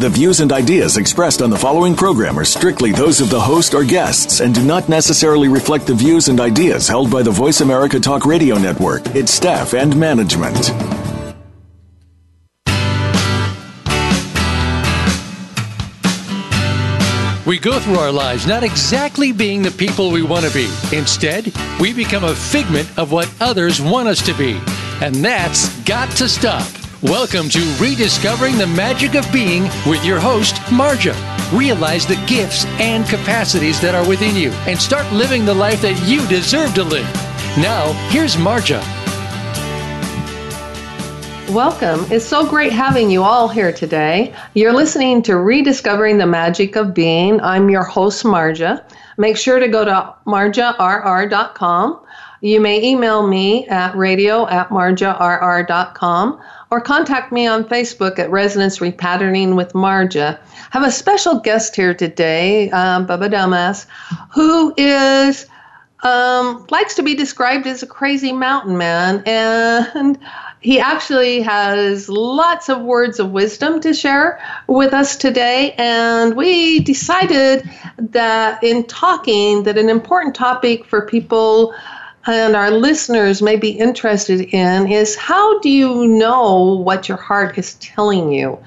The views and ideas expressed on the following program are strictly those of the host or guests and do not necessarily reflect the views and ideas held by the Voice America Talk Radio Network, its staff, and management. We go through our lives not exactly being the people we want to be. Instead, we become a figment of what others want us to be. And that's got to stop. Welcome to Rediscovering the Magic of Being with your host, Marja. Realize the gifts and capacities that are within you and start living the life that you deserve to live. Now, here's Marja. Welcome. It's so great having you all here today. You're listening to Rediscovering the Magic of Being. I'm your host, Marja. Make sure to go to marjarr.com. You may email me at radio at marjarr.com or contact me on Facebook at Resonance Repatterning with Marja. I have a special guest here today, um, Bubba Dumbass, who is um, likes to be described as a crazy mountain man, and he actually has lots of words of wisdom to share with us today. And we decided that in talking, that an important topic for people and our listeners may be interested in is how do you know what your heart is telling you?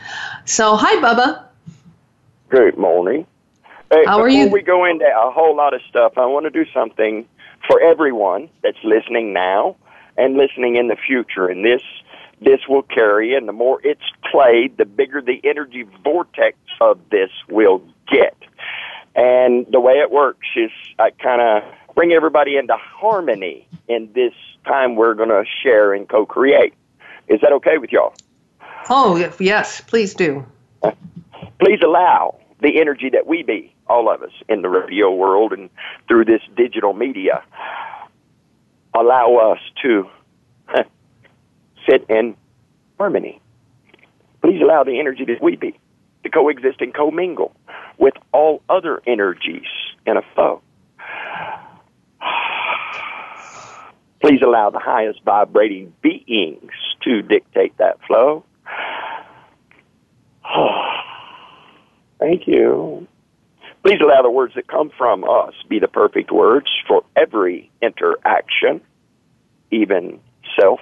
So, hi, Bubba. Good morning. Hey, how are you? Before we go into a whole lot of stuff, I want to do something for everyone that's listening now and listening in the future. And this this will carry, and the more it's played, the bigger the energy vortex of this will get. And the way it works is I kind of bring everybody into harmony in this time we're going to share and co-create. Is that okay with y'all? Oh, yes, please do. Please allow the energy that we be, all of us in the radio world and through this digital media, allow us to sit in harmony. Please allow the energy that we be to coexist and commingle with all other energies in a flow. Please allow the highest vibrating beings to dictate that flow. Thank you. Please allow the words that come from us be the perfect words for every interaction, even self,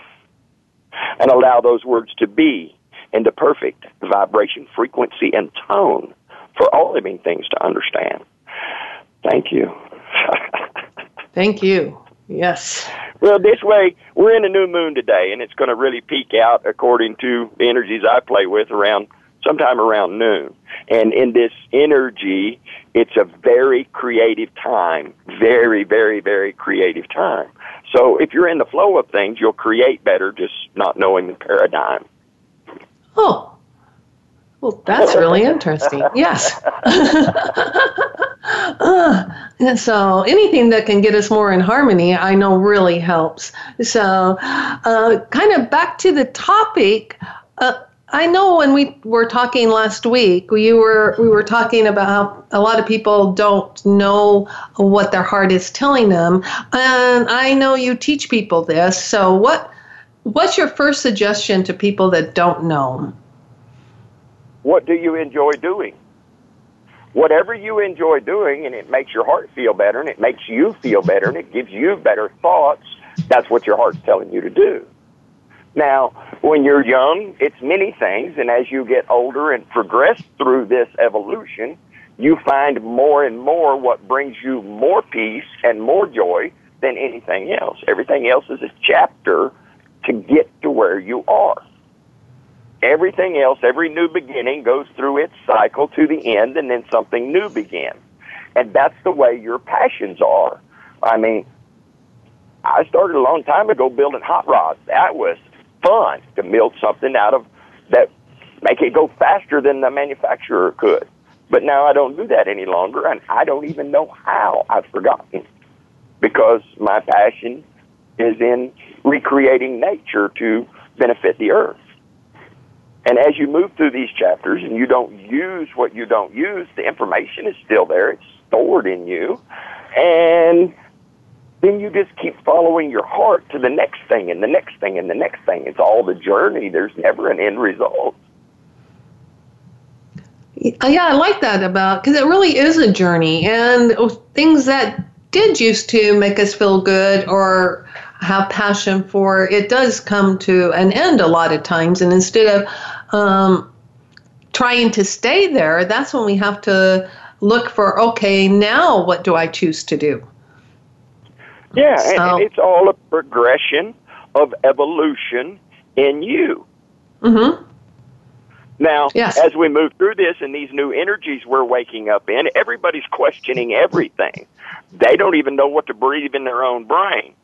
and allow those words to be in the perfect vibration, frequency, and tone for all living things to understand. Thank you. Thank you. Yes. Well, this way, we're in a new moon today, and it's going to really peak out according to the energies I play with around sometime around noon. And in this energy, it's a very creative time. Very, very, very creative time. So if you're in the flow of things, you'll create better just not knowing the paradigm. Oh. Well, that's really interesting. Yes. uh, so anything that can get us more in harmony, I know really helps. So, uh, kind of back to the topic. Uh, I know when we were talking last week, we were we were talking about how a lot of people don't know what their heart is telling them, and I know you teach people this. So what what's your first suggestion to people that don't know? What do you enjoy doing? Whatever you enjoy doing, and it makes your heart feel better, and it makes you feel better, and it gives you better thoughts. That's what your heart's telling you to do. Now, when you're young, it's many things, and as you get older and progress through this evolution, you find more and more what brings you more peace and more joy than anything else. Everything else is a chapter to get to where you are. Everything else, every new beginning goes through its cycle to the end, and then something new begins. And that's the way your passions are. I mean, I started a long time ago building hot rods. That was fun to build something out of that make it go faster than the manufacturer could. But now I don't do that any longer, and I don't even know how. I've forgotten because my passion is in recreating nature to benefit the earth. And as you move through these chapters and you don't use what you don't use, the information is still there. It's stored in you. And then you just keep following your heart to the next thing and the next thing and the next thing. It's all the journey. There's never an end result. Yeah, I like that about because it really is a journey, and things that did used to make us feel good or have passion for, it does come to an end a lot of times. And instead of um, trying to stay there, that's when we have to look for, okay, now what do I choose to do? Yeah, so, and it's all a progression of evolution in you. Mm-hmm. Now, yes. as we move through this and these new energies we're waking up in, everybody's questioning everything. They don't even know what to breathe in their own brain.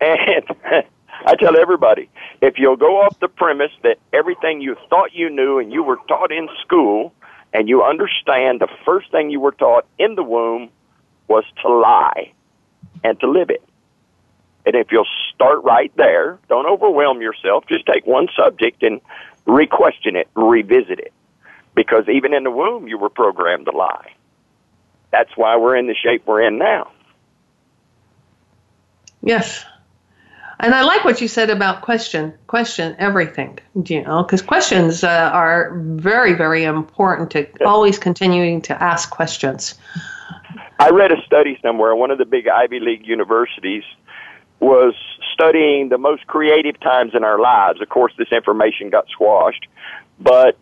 And I tell everybody, if you'll go off the premise that everything you thought you knew and you were taught in school, and you understand the first thing you were taught in the womb was to lie and to live it. And if you'll start right there, don't overwhelm yourself. Just take one subject and re-question it, revisit it. Because even in the womb, you were programmed to lie. That's why we're in the shape we're in now. Yes. And I like what you said about question, question everything, you know, because questions uh, are very, very important to always continuing to ask questions. I read a study somewhere, one of the big Ivy League universities was studying the most creative times in our lives. Of course, this information got squashed, but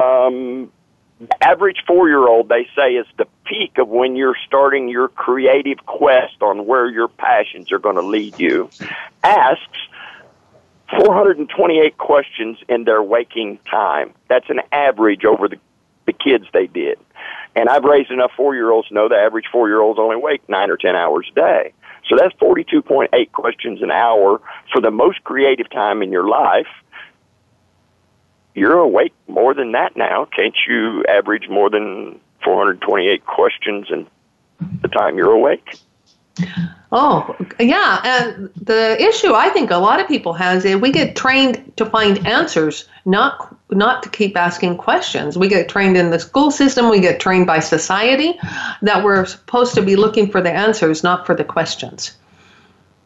um, average four year old, they say, is the peak of when you're starting your creative quest on where your passions are going to lead you, asks 428 questions in their waking time. That's an average over the, the kids they did. And I've raised enough four year olds to know the average four year olds only wake nine or 10 hours a day. So that's 42.8 questions an hour for the most creative time in your life you're awake more than that now. Can't you average more than 428 questions in the time you're awake? Oh, yeah. And the issue I think a lot of people has is we get trained to find answers, not not to keep asking questions. We get trained in the school system, we get trained by society that we're supposed to be looking for the answers, not for the questions.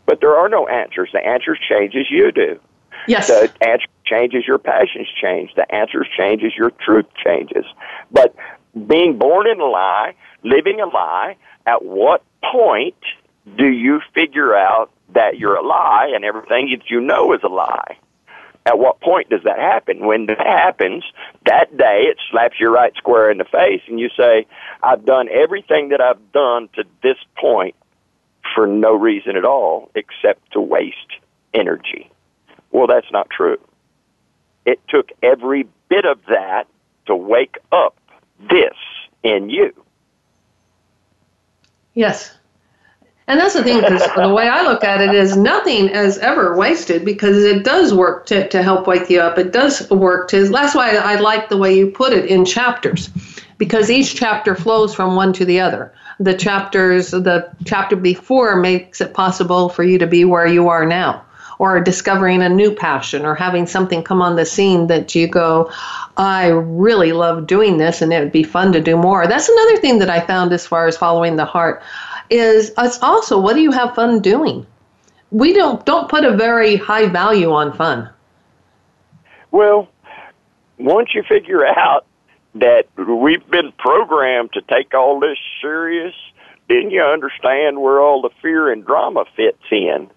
But there are no answers. The answers change as you do. Yes. The answer changes, your passions change. The answers changes, your truth changes. But being born in a lie, living a lie, at what point do you figure out that you're a lie and everything that you know is a lie? At what point does that happen? When that happens, that day it slaps you right square in the face and you say, I've done everything that I've done to this point for no reason at all except to waste energy. Well, that's not true. It took every bit of that to wake up this in you. Yes. And that's the thing, because the way I look at it is nothing is ever wasted because it does work to, to help wake you up. It does work to, that's why I like the way you put it in chapters, because each chapter flows from one to the other. The chapters, the chapter before makes it possible for you to be where you are now or discovering a new passion or having something come on the scene that you go, I really love doing this and it would be fun to do more. That's another thing that I found as far as following the heart is it's also what do you have fun doing? We don't don't put a very high value on fun. Well, once you figure out that we've been programmed to take all this serious, then you understand where all the fear and drama fits in.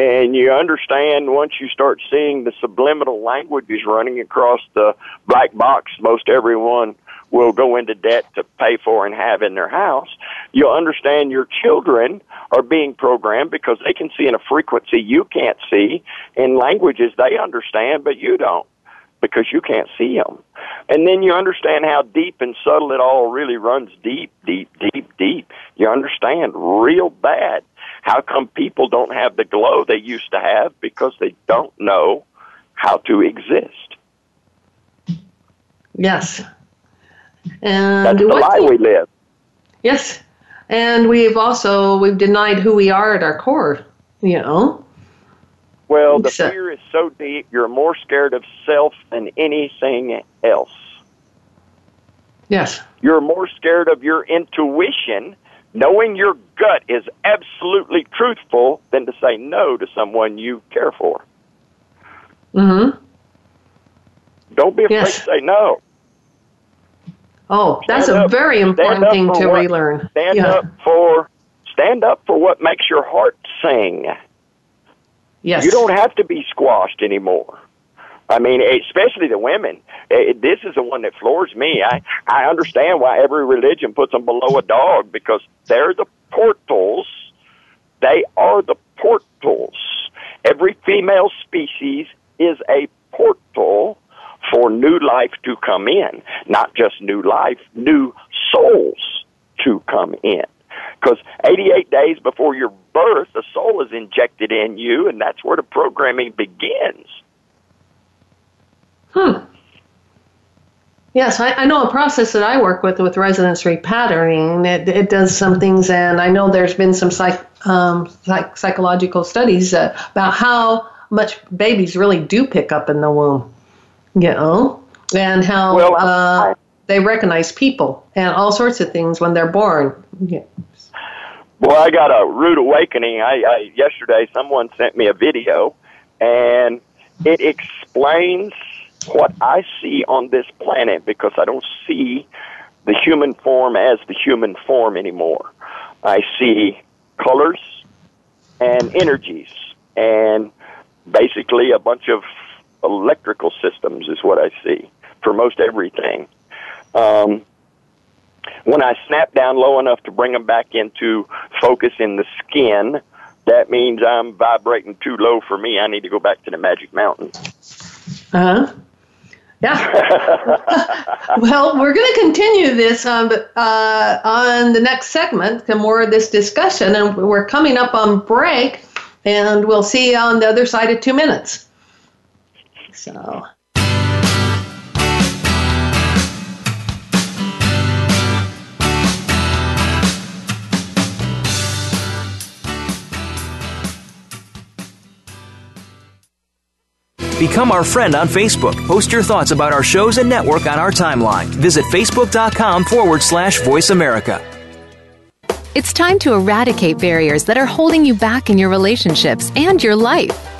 And you understand once you start seeing the subliminal languages running across the black box most everyone will go into debt to pay for and have in their house, you'll understand your children are being programmed because they can see in a frequency you can't see in languages they understand but you don't because you can't see them. And then you understand how deep and subtle it all really runs deep, deep, deep, deep. You understand real bad how come people don't have the glow they used to have? Because they don't know how to exist. Yes. And That's the lie we live. Yes. And we've also we've denied who we are at our core, you know. Well, the fear is so deep, you're more scared of self than anything else. Yes. You're more scared of your intuition, knowing your gut is absolutely truthful, than to say no to someone you care for. Mm-hmm. Don't be afraid yes. to say no. Oh, that's stand a up, very important thing to what, relearn. Stand yeah. up for stand up for what makes your heart sing. Yes. You don't have to be squashed anymore. I mean, especially the women. This is the one that floors me. I I understand why every religion puts them below a dog because they're the portals. They are the portals. Every female species is a portal for new life to come in, not just new life, new souls to come in. Because 88 days before your birth, the soul is injected in you, and that's where the programming begins. Hmm. Yes, I, I, know a process that I work with with resonance repatterning. It, it does some things, and I know there's been some psych, um, psych, psychological studies uh, about how much babies really do pick up in the womb you know, and how well, uh, they recognize people and all sorts of things when they're born. Yeah. Well, I got a rude awakening. I, I yesterday someone sent me a video, and it explains what I see on this planet because I don't see the human form as the human form anymore. I see colors and energies and basically a bunch of electrical systems is what I see for most everything. Um, when I snap down low enough to bring them back into focus in the skin, that means I'm vibrating too low for me. I need to go back to the magic mountain. Uh huh. Yeah. well, we're going to continue this um, uh, on the next segment, to more of this discussion, and we're coming up on break, and we'll see you on the other side of two minutes. So. Become our friend on Facebook. Post your thoughts about our shows and network on our timeline. Visit facebook.com forward slash voice America. It's time to eradicate barriers that are holding you back in your relationships and your life.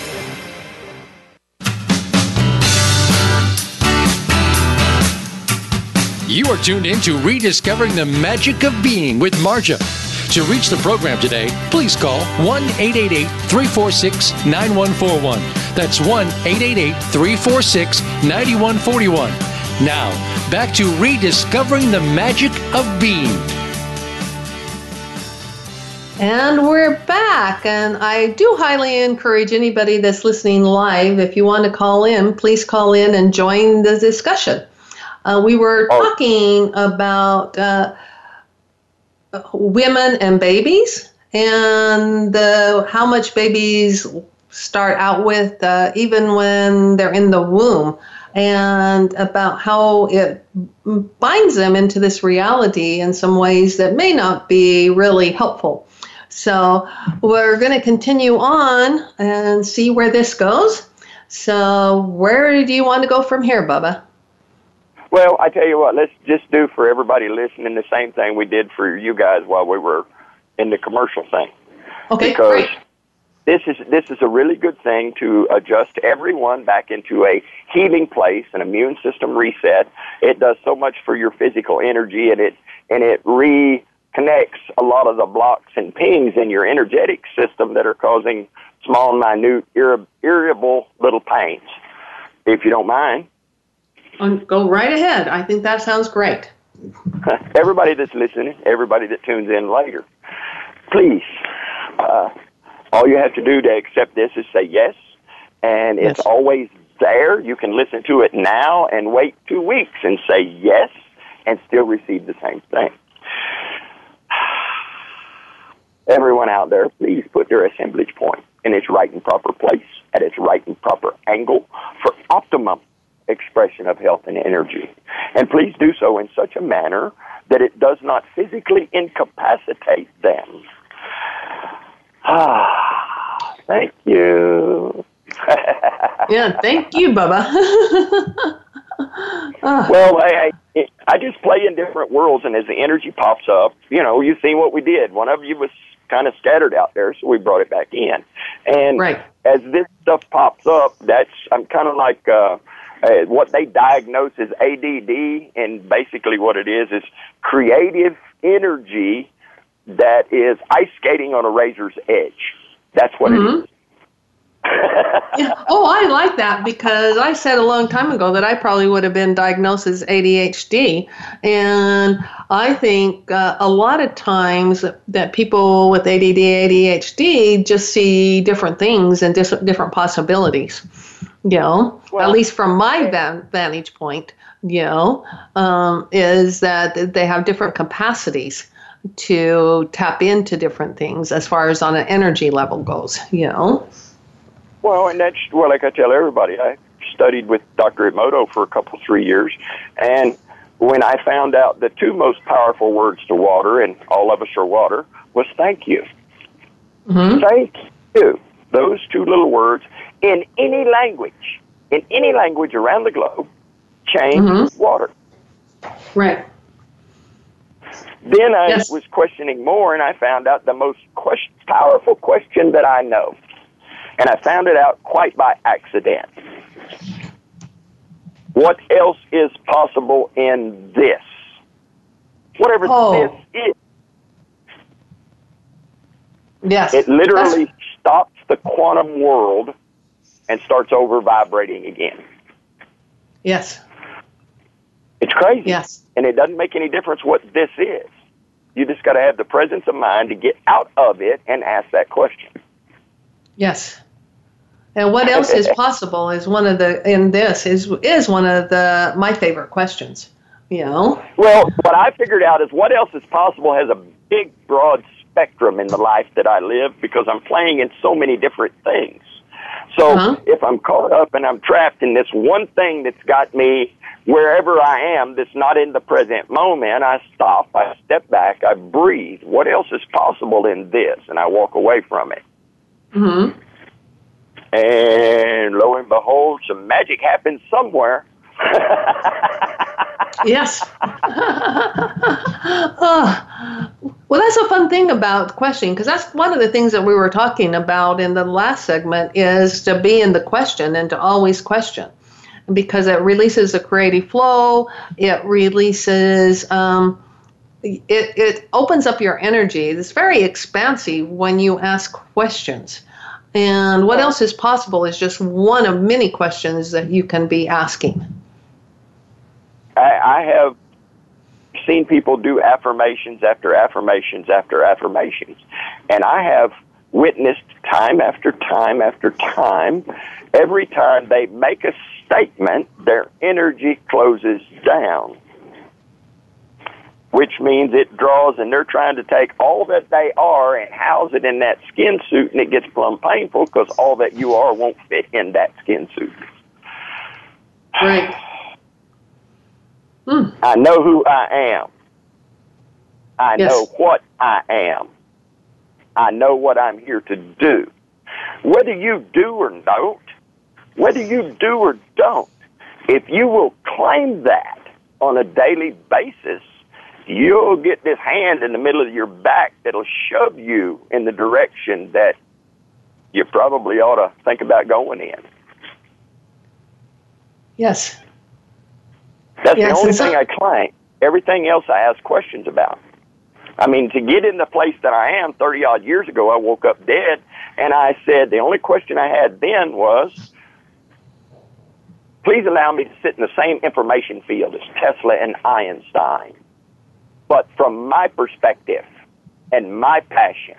You are tuned in to Rediscovering the Magic of Being with Marja. To reach the program today, please call 1 888 346 9141. That's 1 888 346 9141. Now, back to rediscovering the magic of being. And we're back. And I do highly encourage anybody that's listening live, if you want to call in, please call in and join the discussion. Uh, we were oh. talking about uh, women and babies and the, how much babies start out with, uh, even when they're in the womb, and about how it binds them into this reality in some ways that may not be really helpful. So we're going to continue on and see where this goes. So where do you want to go from here, Bubba? Well, I tell you what, let's just do for everybody listening the same thing we did for you guys while we were in the commercial thing. Okay, because great. This is this is a really good thing to adjust everyone back into a healing place, an immune system reset. It does so much for your physical energy, and it and it reconnects a lot of the blocks and pings in your energetic system that are causing small, minute, irritable little pains. If you don't mind. Um, go right ahead. I think that sounds great. everybody that's listening, everybody that tunes in later, please, uh, all you have to do to accept this is say yes, and yes. it's always there. You can listen to it now and wait two weeks and say yes and still receive the same thing everyone out there, please put their assemblage point in its right and proper place, at its right and proper angle for optimum expression of health and energy. And please do so in such a manner that it does not physically incapacitate them. Ah, thank you. yeah, thank you, Bubba. well, I, I, I just play in different worlds, and as the energy pops up, you know, you've seen what we did. One of you was kind of scattered out there, so we brought it back in. And right. as this stuff pops up, that's I'm kind of like uh, uh, what they diagnose as ADD, and basically what it is is creative energy that is ice skating on a razor's edge. That's what mm-hmm. it is yeah. Oh, I like that because I said a long time ago that I probably would have been diagnosed as ADHD. And I think uh, a lot of times that people with ADD, ADHD just see different things and dis- different possibilities, you know, well, at least from my vantage point, you know, um, is that they have different capacities to tap into different things as far as on an energy level goes, you know. Well, and that's well, like I tell everybody, I studied with Dr. Emoto for a couple, three years, and when I found out the two most powerful words to water, and all of us are water, was thank you. Mm-hmm. Thank you. Those two little words in any language, in any language around the globe, change mm-hmm. water. Right. Then I yes. was questioning more, and I found out the most question, powerful question that I know and I found it out quite by accident. What else is possible in this? Whatever oh. this is. Yes. It literally That's... stops the quantum world and starts over vibrating again. Yes. It's crazy. Yes. And it doesn't make any difference what this is. You just got to have the presence of mind to get out of it and ask that question. Yes. And what else is possible is one of the in this is is one of the my favorite questions. You know. Well, what I figured out is what else is possible has a big broad spectrum in the life that I live because I'm playing in so many different things. So uh-huh. if I'm caught up and I'm trapped in this one thing that's got me wherever I am that's not in the present moment, I stop, I step back, I breathe. What else is possible in this? And I walk away from it. Mm-hmm. And lo and behold, some magic happens somewhere. Yes. oh. Well, that's a fun thing about questioning because that's one of the things that we were talking about in the last segment is to be in the question and to always question because it releases a creative flow. It releases. Um, it, it opens up your energy. It's very expansive when you ask questions. And what else is possible is just one of many questions that you can be asking. I, I have seen people do affirmations after affirmations after affirmations. And I have witnessed time after time after time, every time they make a statement, their energy closes down. Which means it draws, and they're trying to take all that they are and house it in that skin suit, and it gets plumb painful because all that you are won't fit in that skin suit. Right. Mm. I know who I am. I yes. know what I am. I know what I'm here to do. Whether you do or don't, whether you do or don't, if you will claim that on a daily basis, you'll get this hand in the middle of your back that'll shove you in the direction that you probably ought to think about going in. Yes. That's yes, the only thing I claim. Everything else I ask questions about. I mean, to get in the place that I am 30 odd years ago, I woke up dead and I said, the only question I had then was, please allow me to sit in the same information field as Tesla and Einstein. But from my perspective and my passions,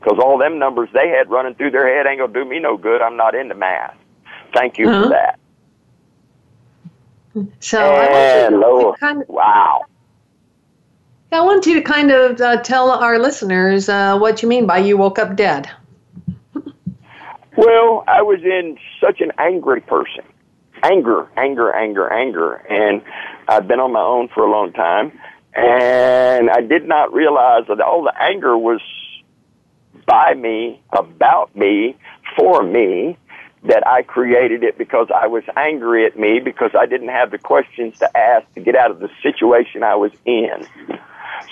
because all them numbers they had running through their head ain't going to do me no good. I'm not into math. Thank you uh-huh. for that. So and I want kind of, wow. I want you to kind of uh, tell our listeners uh, what you mean by you woke up dead. well, I was in such an angry person. Anger, anger, anger, anger. And I've been on my own for a long time. And I did not realize that all the anger was by me, about me, for me, that I created it because I was angry at me because I didn't have the questions to ask to get out of the situation I was in.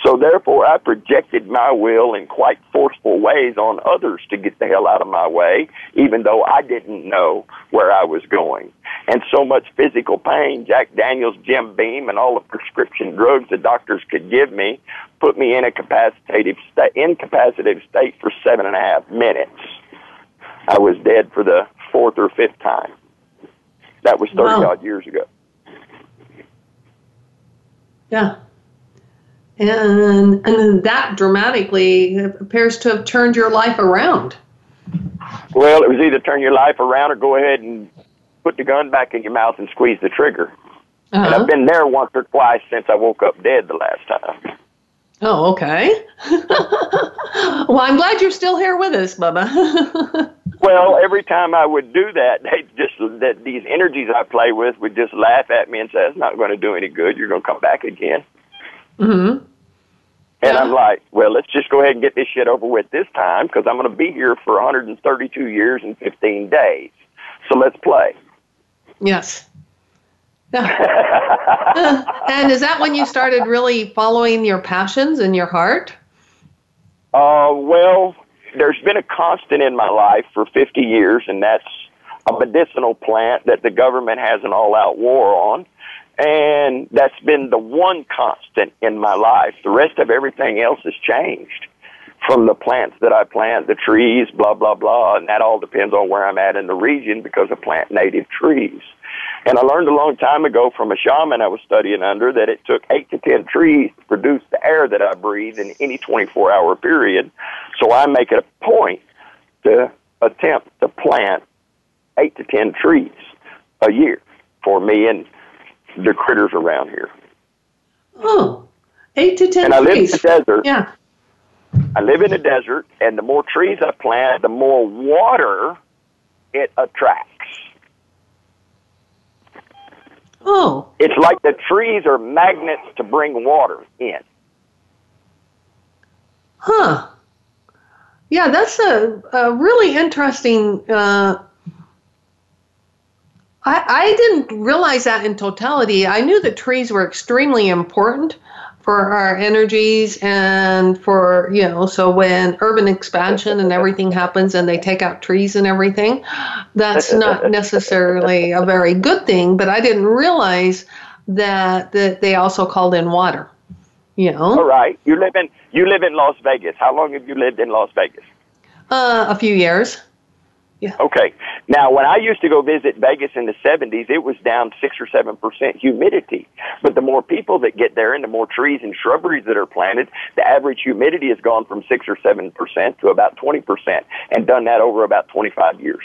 So therefore, I projected my will in quite forceful ways on others to get the hell out of my way, even though I didn't know where I was going. And so much physical pain, Jack Daniels, Jim Beam, and all the prescription drugs the doctors could give me put me in a capacitative sta- incapacitated state for seven and a half minutes. I was dead for the fourth or fifth time. That was 30 wow. odd years ago. Yeah. And, and that dramatically appears to have turned your life around. Well, it was either turn your life around or go ahead and put the gun back in your mouth and squeeze the trigger. Uh-huh. And I've been there once or twice since I woke up dead the last time. Oh, okay. well, I'm glad you're still here with us, Bubba. well, every time I would do that, they just that these energies I play with would just laugh at me and say, "It's not going to do any good. You're going to come back again." Mm-hmm. And yeah. I'm like, well, let's just go ahead and get this shit over with this time because I'm going to be here for 132 years and 15 days. So let's play. Yes. Yeah. and is that when you started really following your passions and your heart? Uh, well, there's been a constant in my life for 50 years, and that's a medicinal plant that the government has an all out war on. And that's been the one constant in my life. The rest of everything else has changed from the plants that I plant, the trees, blah, blah, blah. And that all depends on where I'm at in the region because I plant native trees. And I learned a long time ago from a shaman I was studying under that it took eight to ten trees to produce the air that I breathe in any 24 hour period. So I make it a point to attempt to plant eight to ten trees a year for me and the critters around here. Oh, eight to ten and I live in the desert. Yeah. I live in the desert, and the more trees I plant, the more water it attracts. Oh. It's like the trees are magnets to bring water in. Huh. Yeah, that's a, a really interesting uh, I, I didn't realize that in totality. I knew that trees were extremely important for our energies and for, you know, so when urban expansion and everything happens and they take out trees and everything, that's not necessarily a very good thing. But I didn't realize that, that they also called in water. You know? All right. You live in you live in Las Vegas. How long have you lived in Las Vegas? Uh, a few years. Yeah. Okay. Now, when I used to go visit Vegas in the 70s, it was down 6 or 7% humidity. But the more people that get there and the more trees and shrubberies that are planted, the average humidity has gone from 6 or 7% to about 20% and done that over about 25 years.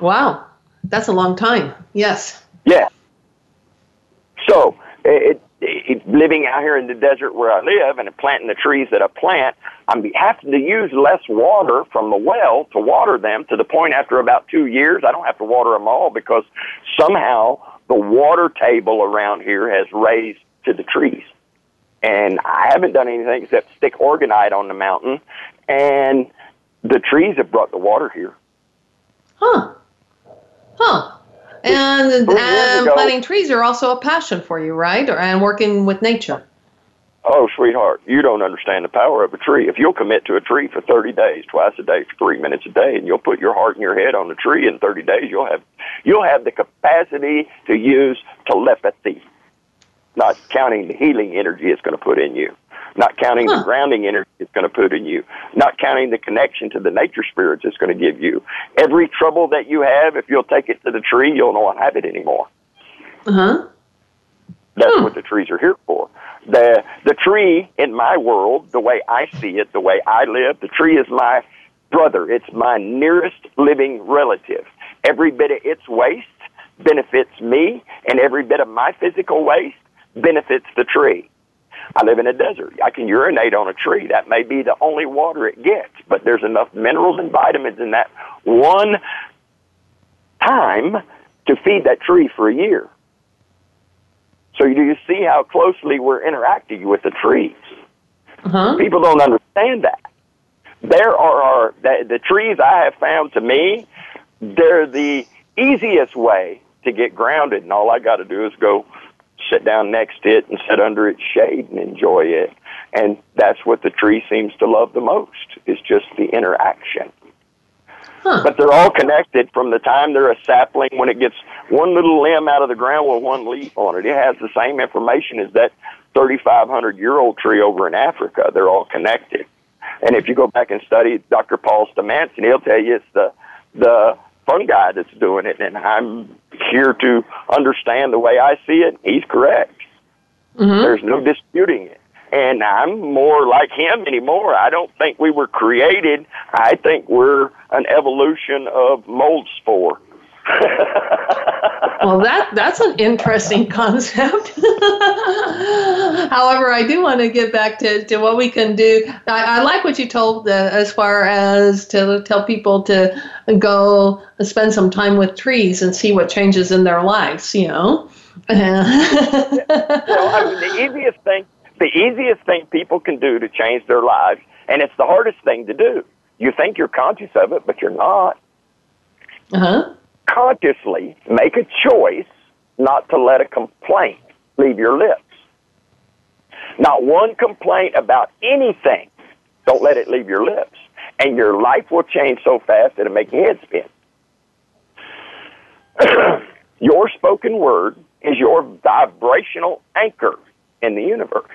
Wow. That's a long time. Yes. Yeah. So, it, it, living out here in the desert where I live and planting the trees that I plant, I'm having to use less water from the well to water them to the point after about two years, I don't have to water them all because somehow the water table around here has raised to the trees. And I haven't done anything except stick orgonite on the mountain, and the trees have brought the water here. Huh. Huh. And, and um, planting trees are also a passion for you, right? And working with nature. Oh, sweetheart, you don't understand the power of a tree. If you'll commit to a tree for 30 days, twice a day, for three minutes a day, and you'll put your heart and your head on the tree in 30 days, you'll have, you'll have the capacity to use telepathy, not counting the healing energy it's going to put in you not counting huh. the grounding energy it's going to put in you, not counting the connection to the nature spirits it's going to give you. Every trouble that you have, if you'll take it to the tree, you'll not have it anymore. Uh huh. That's hmm. what the trees are here for. The the tree in my world, the way I see it, the way I live, the tree is my brother. It's my nearest living relative. Every bit of its waste benefits me, and every bit of my physical waste benefits the tree. I live in a desert. I can urinate on a tree. That may be the only water it gets, but there's enough minerals and vitamins in that one time to feed that tree for a year. So do you see how closely we're interacting with the trees? Uh-huh. People don't understand that. There are our, the, the trees I have found to me, they're the easiest way to get grounded, and all I got to do is go sit down next to it and sit under its shade and enjoy it. And that's what the tree seems to love the most is just the interaction. Huh. But they're all connected from the time they're a sapling when it gets one little limb out of the ground with one leaf on it. It has the same information as that 3,500 year old tree over in Africa. They're all connected. And if you go back and study Dr. Paul Stamanson, he'll tell you it's the, the fungi that's doing it, and I'm here to understand the way I see it. He's correct. Mm-hmm. There's no disputing it. And I'm more like him anymore. I don't think we were created. I think we're an evolution of mold spore. well, that that's an interesting concept. However, I do want to get back to, to what we can do. I, I like what you told uh, as far as to tell people to go spend some time with trees and see what changes in their lives. You know. well, I mean, the easiest thing the easiest thing people can do to change their lives, and it's the hardest thing to do. You think you're conscious of it, but you're not. Uh huh consciously make a choice not to let a complaint leave your lips. Not one complaint about anything. Don't let it leave your lips. And your life will change so fast that it'll make your head spin. your spoken word is your vibrational anchor in the universe.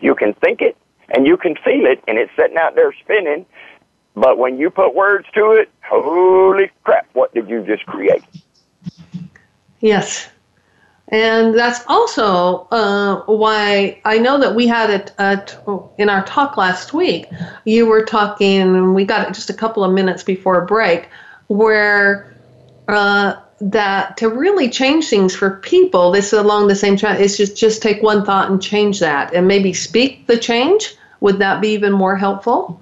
You can think it and you can feel it, and it's sitting out there spinning, but when you put words to it, holy crap, what did you just create? Yes. And that's also uh, why I know that we had it in our talk last week. You were talking, and we got it just a couple of minutes before break, where uh, that to really change things for people, this is along the same track, is just, just take one thought and change that and maybe speak the change. Would that be even more helpful?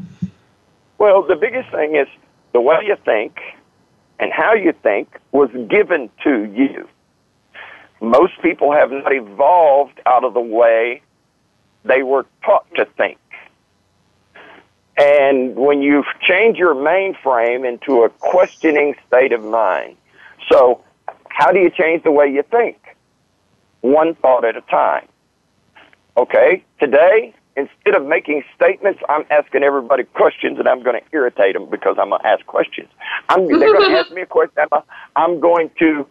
Well, the biggest thing is the way you think and how you think was given to you. Most people have not evolved out of the way they were taught to think. And when you change your mainframe into a questioning state of mind, so how do you change the way you think? One thought at a time. Okay, today instead of making statements, I'm asking everybody questions, and I'm going to irritate them because I'm going to ask questions. I'm, they're going to ask me a question. I'm, I'm going to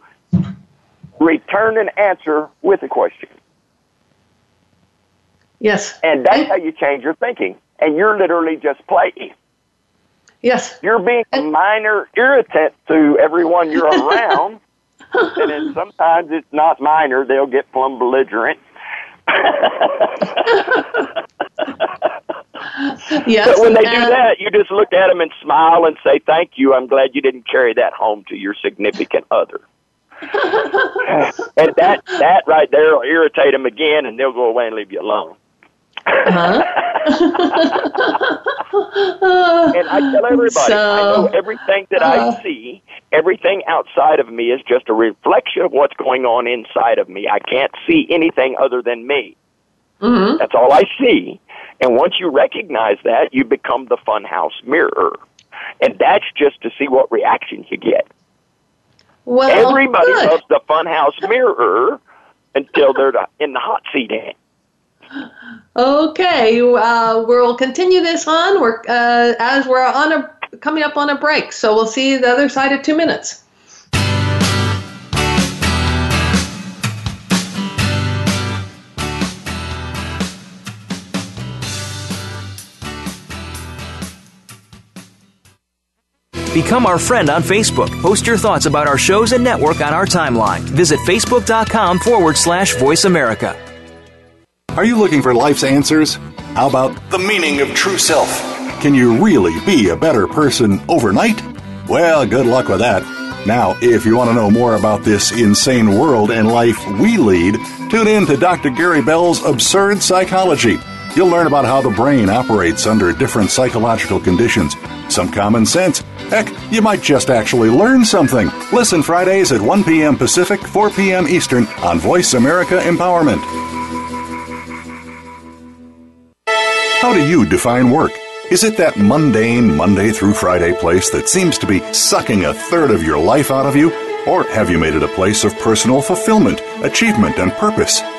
return an answer with a question. Yes. And that's how you change your thinking. And you're literally just playing. Yes. You're being a minor irritant to everyone you're around. and then sometimes it's not minor, they'll get plumb belligerent. yes. But when they do that, you just look at them and smile and say, "Thank you. I'm glad you didn't carry that home to your significant other." and that that right there will irritate them again, and they'll go away and leave you alone. Uh-huh. and I tell everybody, so, I know everything that uh, I see, everything outside of me is just a reflection of what's going on inside of me. I can't see anything other than me. Mm-hmm. That's all I see. And once you recognize that, you become the funhouse mirror. And that's just to see what reaction you get. Well, Everybody good. loves the funhouse mirror until they're in the hot seat. Okay, uh, we'll continue this on. We're uh, as we're on a coming up on a break, so we'll see the other side of two minutes. Become our friend on Facebook. Post your thoughts about our shows and network on our timeline. Visit facebook.com forward slash voice America. Are you looking for life's answers? How about the meaning of true self? Can you really be a better person overnight? Well, good luck with that. Now, if you want to know more about this insane world and life we lead, tune in to Dr. Gary Bell's Absurd Psychology. You'll learn about how the brain operates under different psychological conditions, some common sense. Heck, you might just actually learn something. Listen Fridays at 1 p.m. Pacific, 4 p.m. Eastern on Voice America Empowerment. How do you define work? Is it that mundane Monday through Friday place that seems to be sucking a third of your life out of you? Or have you made it a place of personal fulfillment, achievement, and purpose?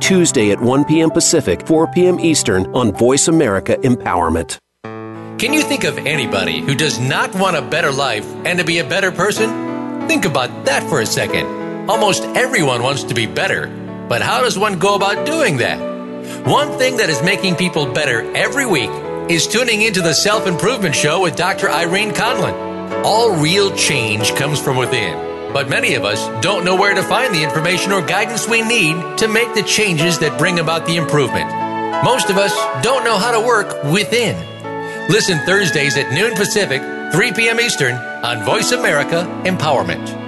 Tuesday at 1 p.m. Pacific, 4 p.m. Eastern on Voice America Empowerment. Can you think of anybody who does not want a better life and to be a better person? Think about that for a second. Almost everyone wants to be better, but how does one go about doing that? One thing that is making people better every week is tuning into the Self Improvement Show with Dr. Irene Conlon. All real change comes from within. But many of us don't know where to find the information or guidance we need to make the changes that bring about the improvement. Most of us don't know how to work within. Listen Thursdays at noon Pacific, 3 p.m. Eastern on Voice America Empowerment.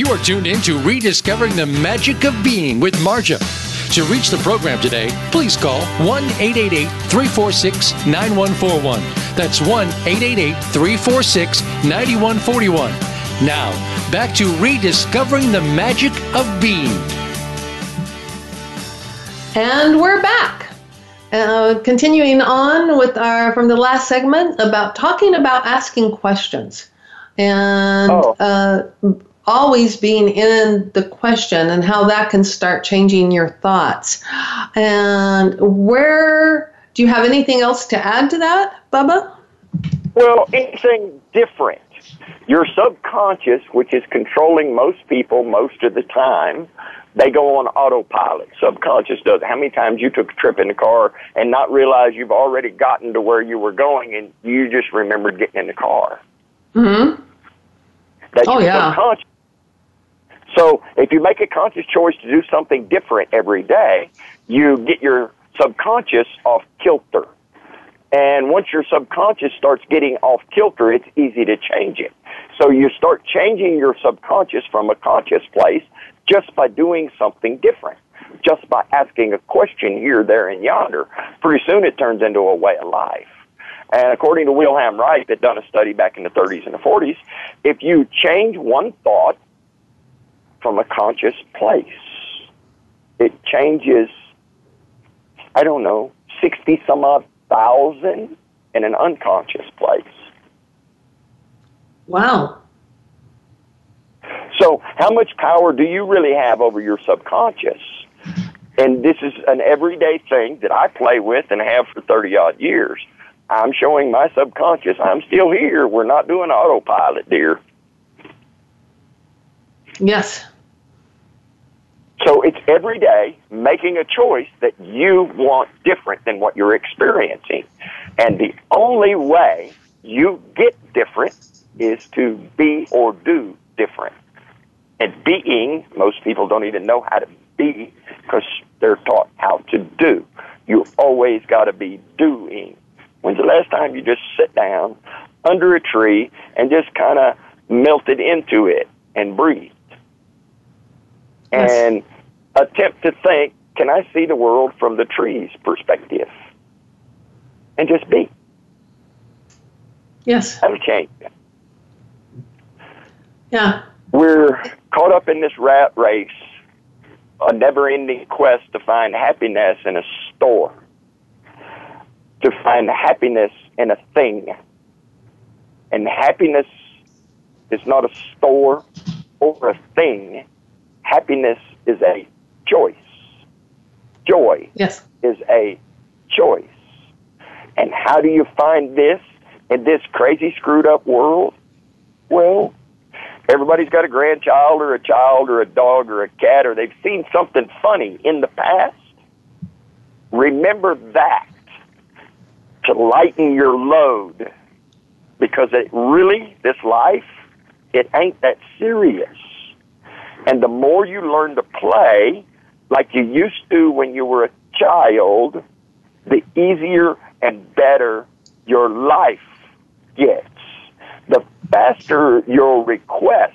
You are tuned in to Rediscovering the Magic of Being with Marja. To reach the program today, please call 1 888 346 9141. That's 1 888 346 9141. Now, back to Rediscovering the Magic of Being. And we're back. Uh, continuing on with our from the last segment about talking about asking questions and oh. uh, always being in the question and how that can start changing your thoughts. And where do you have anything else to add to that, Bubba? Well, anything different. Your subconscious, which is controlling most people most of the time, they go on autopilot. Subconscious does. How many times you took a trip in the car and not realize you've already gotten to where you were going and you just remembered getting in the car? Mm-hmm. That's oh, your yeah. subconscious. So if you make a conscious choice to do something different every day, you get your subconscious off kilter. And once your subconscious starts getting off kilter, it's easy to change it. So you start changing your subconscious from a conscious place just by doing something different, just by asking a question here, there, and yonder. Pretty soon it turns into a way of life. And according to Wilhelm Reich, that done a study back in the 30s and the 40s, if you change one thought from a conscious place, it changes, I don't know, 60 some odd thousand in an unconscious place. Wow. So, how much power do you really have over your subconscious? And this is an everyday thing that I play with and have for 30 odd years. I'm showing my subconscious I'm still here. We're not doing autopilot, dear. Yes. So it's every day making a choice that you want different than what you're experiencing. And the only way you get different is to be or do different. And being, most people don't even know how to be because they're taught how to do. You always got to be doing. When's the last time you just sit down under a tree and just kind of melted into it and breathed? Yes. And attempt to think, can I see the world from the tree's perspective? And just be. Yes. That'll change. Yeah. We're caught up in this rat race, a never ending quest to find happiness in a store, to find happiness in a thing. And happiness is not a store or a thing. Happiness is a choice. Joy Yes. is a choice. And how do you find this in this crazy, screwed up world? Well, everybody's got a grandchild or a child or a dog or a cat or they've seen something funny in the past. Remember that to lighten your load because it really, this life, it ain't that serious. And the more you learn to play like you used to when you were a child, the easier and better your life gets. The faster your requests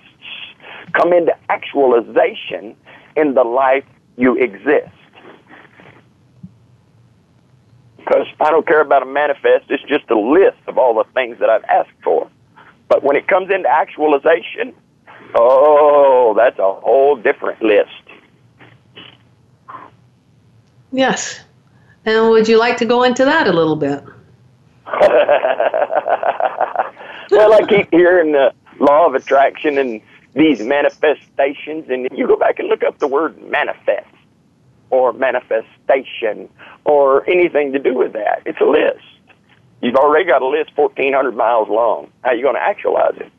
come into actualization in the life you exist. Because I don't care about a manifest, it's just a list of all the things that I've asked for. But when it comes into actualization, oh, that's a whole different list. Yes. And would you like to go into that a little bit? well, I keep hearing the law of attraction and these manifestations, and you go back and look up the word manifest or manifestation or anything to do with that. It's a list. You've already got a list 1,400 miles long. How are you going to actualize it?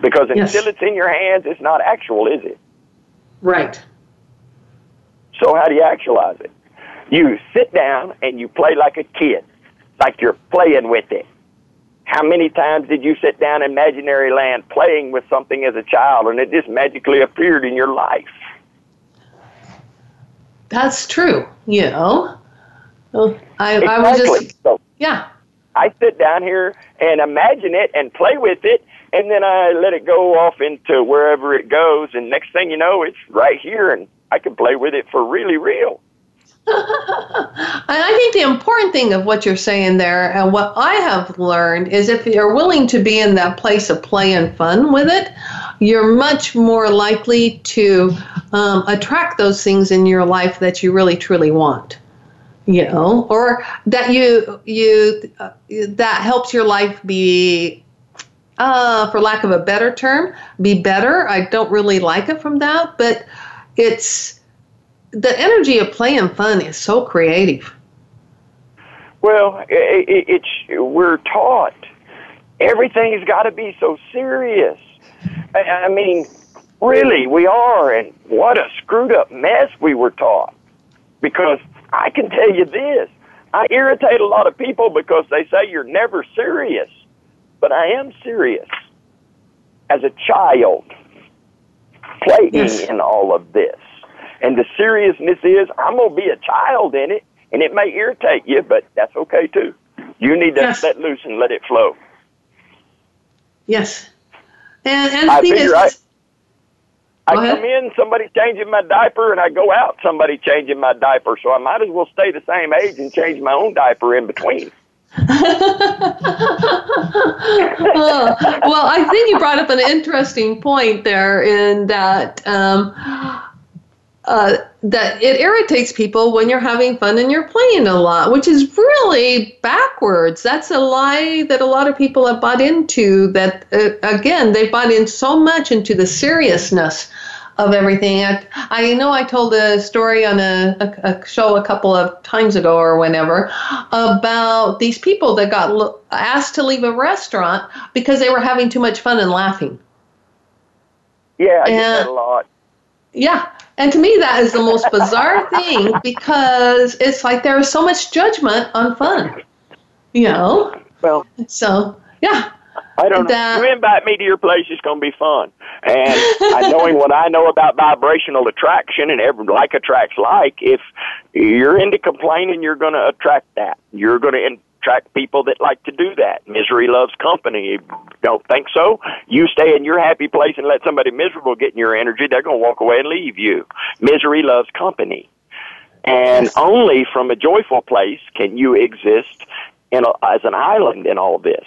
Because Yes. until it's in your hands, it's not actual, is it? Right. So how do you actualize it? You sit down and you play like a kid, like you're playing with it. How many times did you sit down in imaginary land playing with something as a child and it just magically appeared in your life? That's true. You know, Well, I, I was just, So yeah. I sit down here and imagine it and play with it, and then I let it go off into wherever it goes, and next thing you know, it's right here, and I can play with it for really real. And I think the important thing of what you're saying there, and what I have learned, is if you're willing to be in that place of play and fun with it, you're much more likely to um, attract those things in your life that you really truly want. You know, or that you you uh, that helps your life be, uh, for lack of a better term, be better. I don't really like it from that, but it's the energy of play and fun is so creative. Well, i i it's we're taught Everything's got to be so serious. I, I mean, really, we are, and what a screwed up mess we were taught. Because I can tell you this I irritate a lot of people because they say you're never serious. But I am serious. As a child, playing yes. in all of this. And the seriousness is, I'm going to be a child in it, and it may irritate you, but that's okay too. You need to yes. let loose and let it flow. Yes. And, and the I thing is, I, I come in, somebody changing my diaper, and I go out, somebody changing my diaper. So I might as well stay the same age and change my own diaper in between. Well, I think you brought up an interesting point there in that um, uh, that it irritates people when you're having fun and you're playing a lot, which is really backwards. That's a lie that a lot of people have bought into. That uh, again, they've bought in so much into the seriousness of everything. I, I know I told a story on a, a, a, show a couple of times ago or whenever about these people that got asked to leave a restaurant because they were having too much fun and laughing. Yeah, I and, get that a lot. Yeah. And to me, that is the most bizarre thing because it's like there is so much judgment on fun. You know? Well, so, yeah. I don't that, know. You invite me to your place, it's going to be fun. And I, knowing what I know about vibrational attraction and every like attracts like, if you're into complaining, you're going to attract that. You're going to attract people that like to do that. Misery loves company. Don't think so? You stay in your happy place and let somebody miserable get in your energy, they're going to walk away and leave you. Misery loves company. And only from a joyful place can you exist in a, as an island in all this.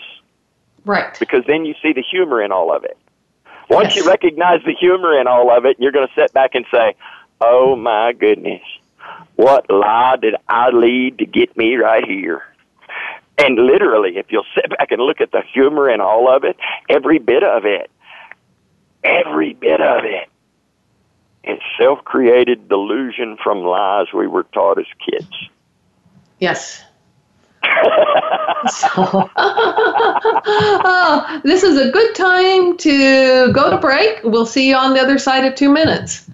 Right. Because then you see the humor in all of it. Once yes. you recognize the humor in all of it, you're going to sit back and say, "Oh my goodness, what lie did I lead to get me right here?" And literally, if you'll sit back and look at the humor in all of it, every bit of it, every bit of it, it, is self-created delusion from lies we were taught as kids. Yes. so, oh, this is a good time to go to break. We'll see you on the other side of two minutes.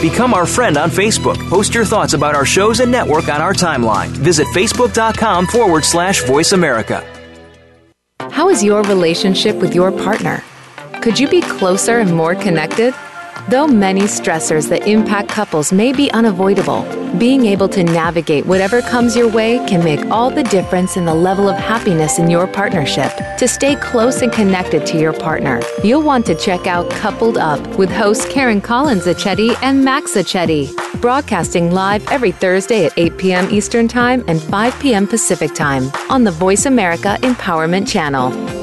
Become our friend on Facebook. Post your thoughts about our shows and network on our timeline. Visit facebook.com forward slash voice America. How is your relationship with your partner? Could you be closer and more connected? Though many stressors that impact couples may be unavoidable, being able to navigate whatever comes your way can make all the difference in the level of happiness in your partnership. To stay close and connected to your partner, you'll want to check out Coupled Up with hosts Karen Collins Achetti and Max Achetti, broadcasting live every Thursday at 8 p.m. Eastern Time and 5 p.m. Pacific Time on the Voice America Empowerment Channel.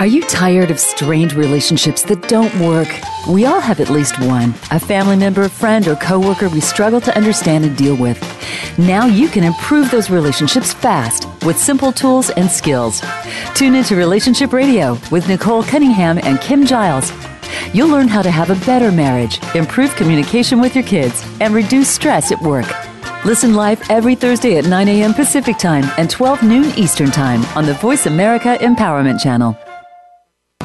Are you tired of strained relationships that don't work? We all have at least one a family member, friend, or coworker we struggle to understand and deal with. Now you can improve those relationships fast with simple tools and skills. Tune into Relationship Radio with Nicole Cunningham and Kim Giles. You'll learn how to have a better marriage, improve communication with your kids, and reduce stress at work. Listen live every Thursday at 9 a.m. Pacific Time and 12 noon Eastern Time on the Voice America Empowerment Channel.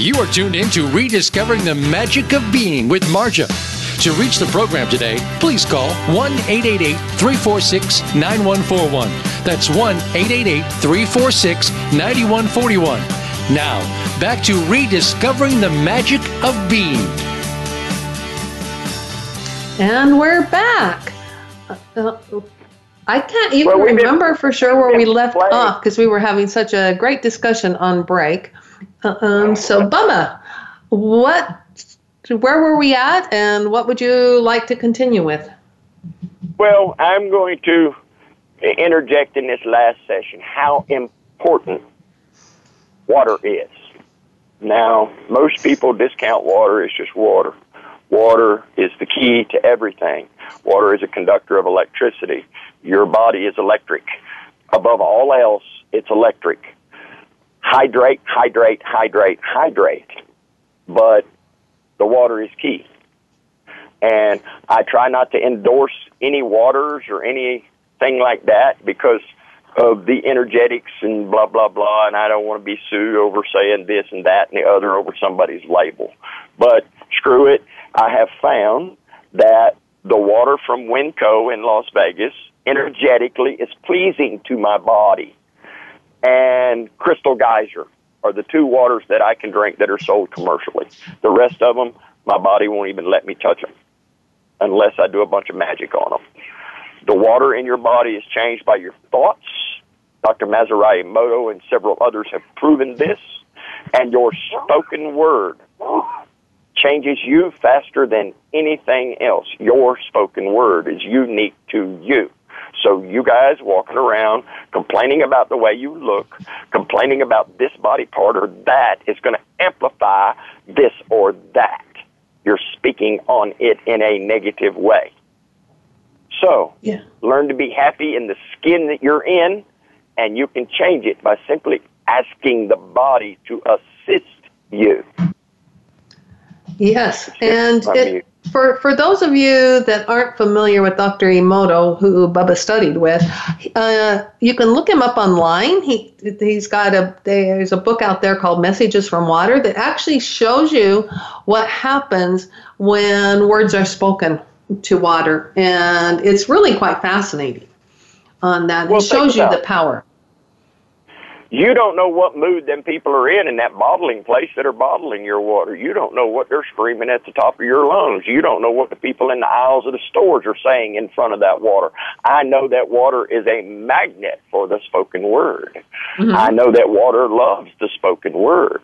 You are tuned in to Rediscovering the Magic of Being with Marja. To reach the program today, please call 1 888 346 9141. That's 1 888 346 9141. Now, back to rediscovering the magic of being. And we're back. Uh, uh, I can't even Well, we've been- remember for sure where we left playing. off because we were having such a great discussion on break. Um, so, Bubba, what, where were we at, and what would you like to continue with? Well, I'm going to interject in this last session how important water is. Now, most people discount water as just water. Water is the key to everything. Water is a conductor of electricity. Your body is electric. Above all else, it's electric. Hydrate, hydrate, hydrate, hydrate. But the water is key. And I try not to endorse any waters or anything like that because of the energetics and blah, blah, blah. And I don't want to be sued over saying this and that and the other over somebody's label. But screw it. I have found that the water from Winco in Las Vegas energetically is pleasing to my body. And Crystal Geyser are the two waters that I can drink that are sold commercially. The rest of them, my body won't even let me touch them unless I do a bunch of magic on them. The water in your body is changed by your thoughts. Dr. Masaru Emoto and several others have proven this. And your spoken word changes you faster than anything else. Your spoken word is unique to you. So you guys walking around complaining about the way you look, complaining about this body part or that is going to amplify this or that. You're speaking on it in a negative way. So, Yeah. learn to be happy in the skin that you're in, and you can change it by simply asking the body to assist you. Yes, and it, for for those of you that aren't familiar with Dr. Emoto, who Bubba studied with, uh, you can look him up online. He he's got a there's a book out there called Messages from Water that actually shows you what happens when words are spoken to water, and it's really quite fascinating. On that, Well, it shows you the power. You don't know what mood them people are in in that bottling place that are bottling your water. You don't know what they're screaming at the top of your lungs. You don't know what the people in the aisles of the stores are saying in front of that water. I know that water is a magnet for the spoken word. Mm-hmm. I know that water loves the spoken word.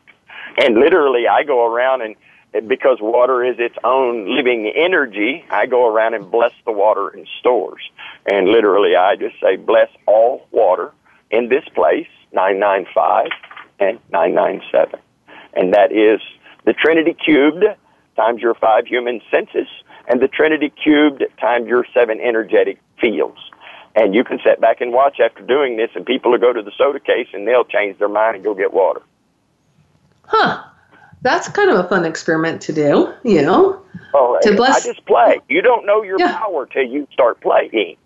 And literally, I go around and and because water is its own living energy, I go around and bless the water in stores. And literally, I just say, bless all water in this place, 995 and 997. And that is the Trinity cubed times your five human senses, and the Trinity cubed times your seven energetic fields. And you can sit back and watch after doing this, and people will go to the soda case and they'll change their mind and go get water. Huh? That's kind of a fun experiment to do. You know. Oh, To I just play. You don't know your Yeah. power till you start playing.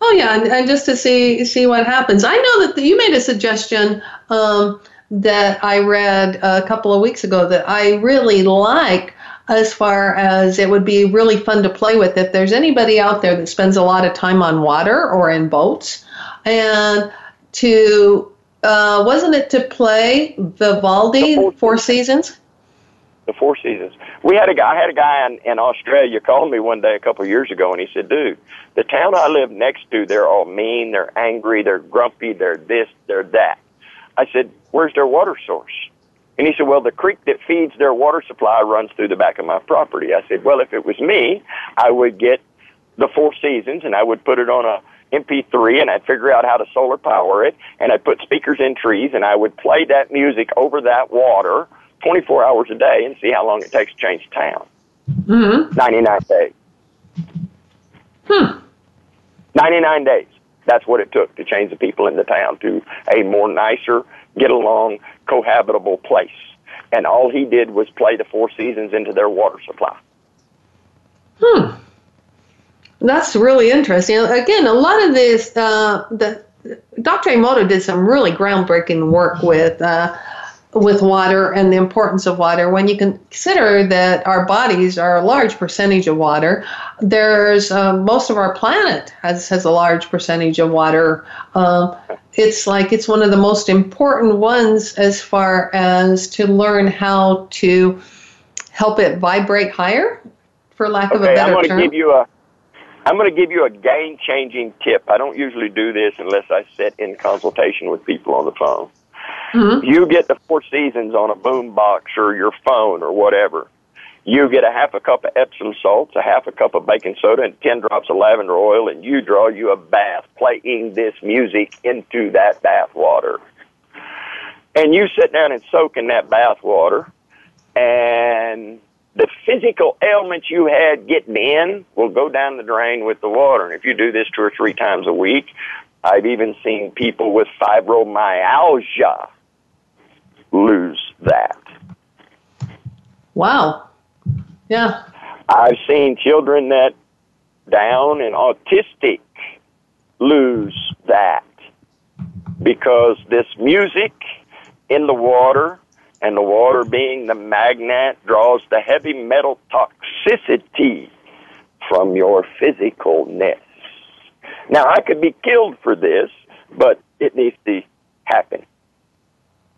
Oh yeah, and, and just to see see what happens. I know that the, you made a suggestion um, that I read a couple of weeks ago that I really like. As far as it would be really fun to play with, if there's anybody out there that spends a lot of time on water or in boats, and to uh, wasn't it to play Vivaldi Four Four Seasons? The Four Seasons. We had a guy. I had a guy in, in Australia call me one day a couple of years ago, and he said, "Dude, the town I live next to, they're all mean, they're angry, they're grumpy, they're this, they're that." I said, "Where's their water source?" And he said, "Well, the creek that feeds their water supply runs through the back of my property." I said, "Well, if it was me, I would get the Four Seasons and I would put it on a MP3 and I'd figure out how to solar power it and I'd put speakers in trees and I would play that music over that water 24 hours a day and see how long it takes to change town. Mm-hmm. 99 days. Hmm. 99 days. That's what it took to change the people in the town to a more nicer, get along, cohabitable place. And all he did was play the Four Seasons into their water supply. Hmm. That's really interesting. Again, a lot of this, uh, the Dr. Emoto did some really groundbreaking work with uh, with water and the importance of water when you consider that our bodies are a large percentage of water there's uh, most of our planet has has a large percentage of water uh, it's like it's one of the most important ones as far as to learn how to help it vibrate higher for lack okay, of a better I'm going term to give you a I'm going to give you a game changing tip. I don't usually do this unless I sit in consultation with people on the phone. Mm-hmm. You get the four seasons on a boom box or your phone or whatever. You get a half a cup of Epsom salts, a half a cup of baking soda, and 10 drops of lavender oil, and you draw you a bath playing this music into that bath water. And you sit down and soak in that bath water, and the physical ailments you had getting in will go down the drain with the water. And if you do this two or three times a week, I've even seen people with fibromyalgia lose that. Wow. Yeah. I've seen children that down and autistic lose that because this music in the water and the water being the magnet draws the heavy metal toxicity from your physicalness. Now, I could be killed for this, but it needs to happen.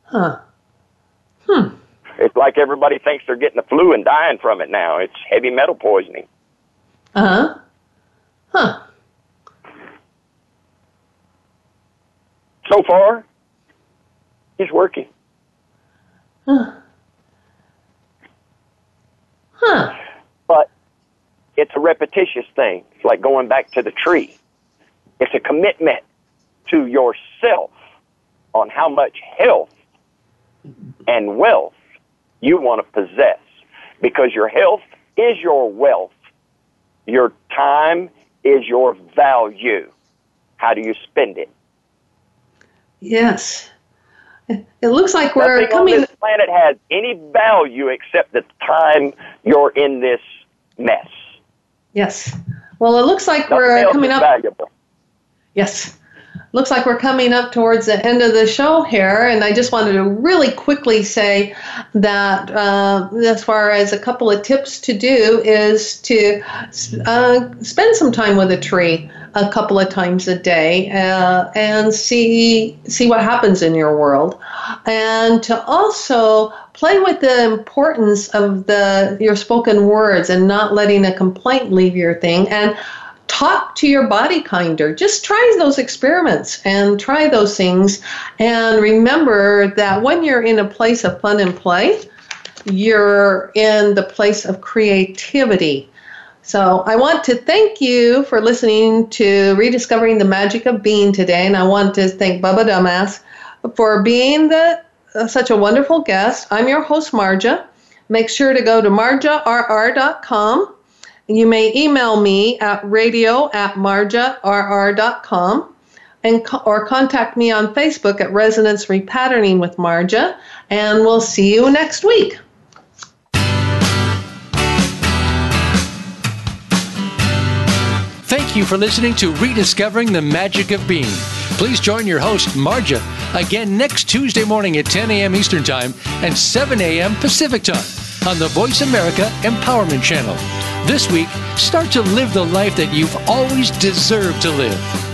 Huh. Hmm. It's like everybody thinks they're getting the flu and dying from it now. It's heavy metal poisoning. Uh huh. Huh. So far, it's working. Huh. Huh. But it's a repetitious thing. It's like going back to the tree. It's a commitment to yourself on how much health and wealth you want to possess. Because your health is your wealth. Your time is your value. How do you spend it? Yes. It looks like we're Nothing coming. on this planet has any value except the time you're in this mess. Yes. Well, it looks like Nothing we're coming up. valuable. Yes. Looks like we're coming up towards the end of the show here, and I just wanted to really quickly say that uh, as far as a couple of tips to do is to uh, spend some time with a tree a couple of times a day uh, and see see what happens in your world, and to also play with the importance of the your spoken words and not letting a complaint leave your thing and talk to your body kinder. Just try those experiments and try those things. And remember that when you're in a place of fun and play, you're in the place of creativity. So I want to thank you for listening to Rediscovering the Magic of Being today. And I want to thank Bubba Dumbass for being the, uh, such a wonderful guest. I'm your host, Marja. Make sure to go to marjarr.com you may email me at radio at marjarr.com and or contact me on Facebook at Resonance Repatterning with Marja, and we'll see you next week. Thank you for listening to Rediscovering the Magic of Being. Please join your host, Marja, again next Tuesday morning at 10 a.m. Eastern Time and 7 a.m. Pacific Time on the Voice America Empowerment Channel. This week, start to live the life that you've always deserved to live.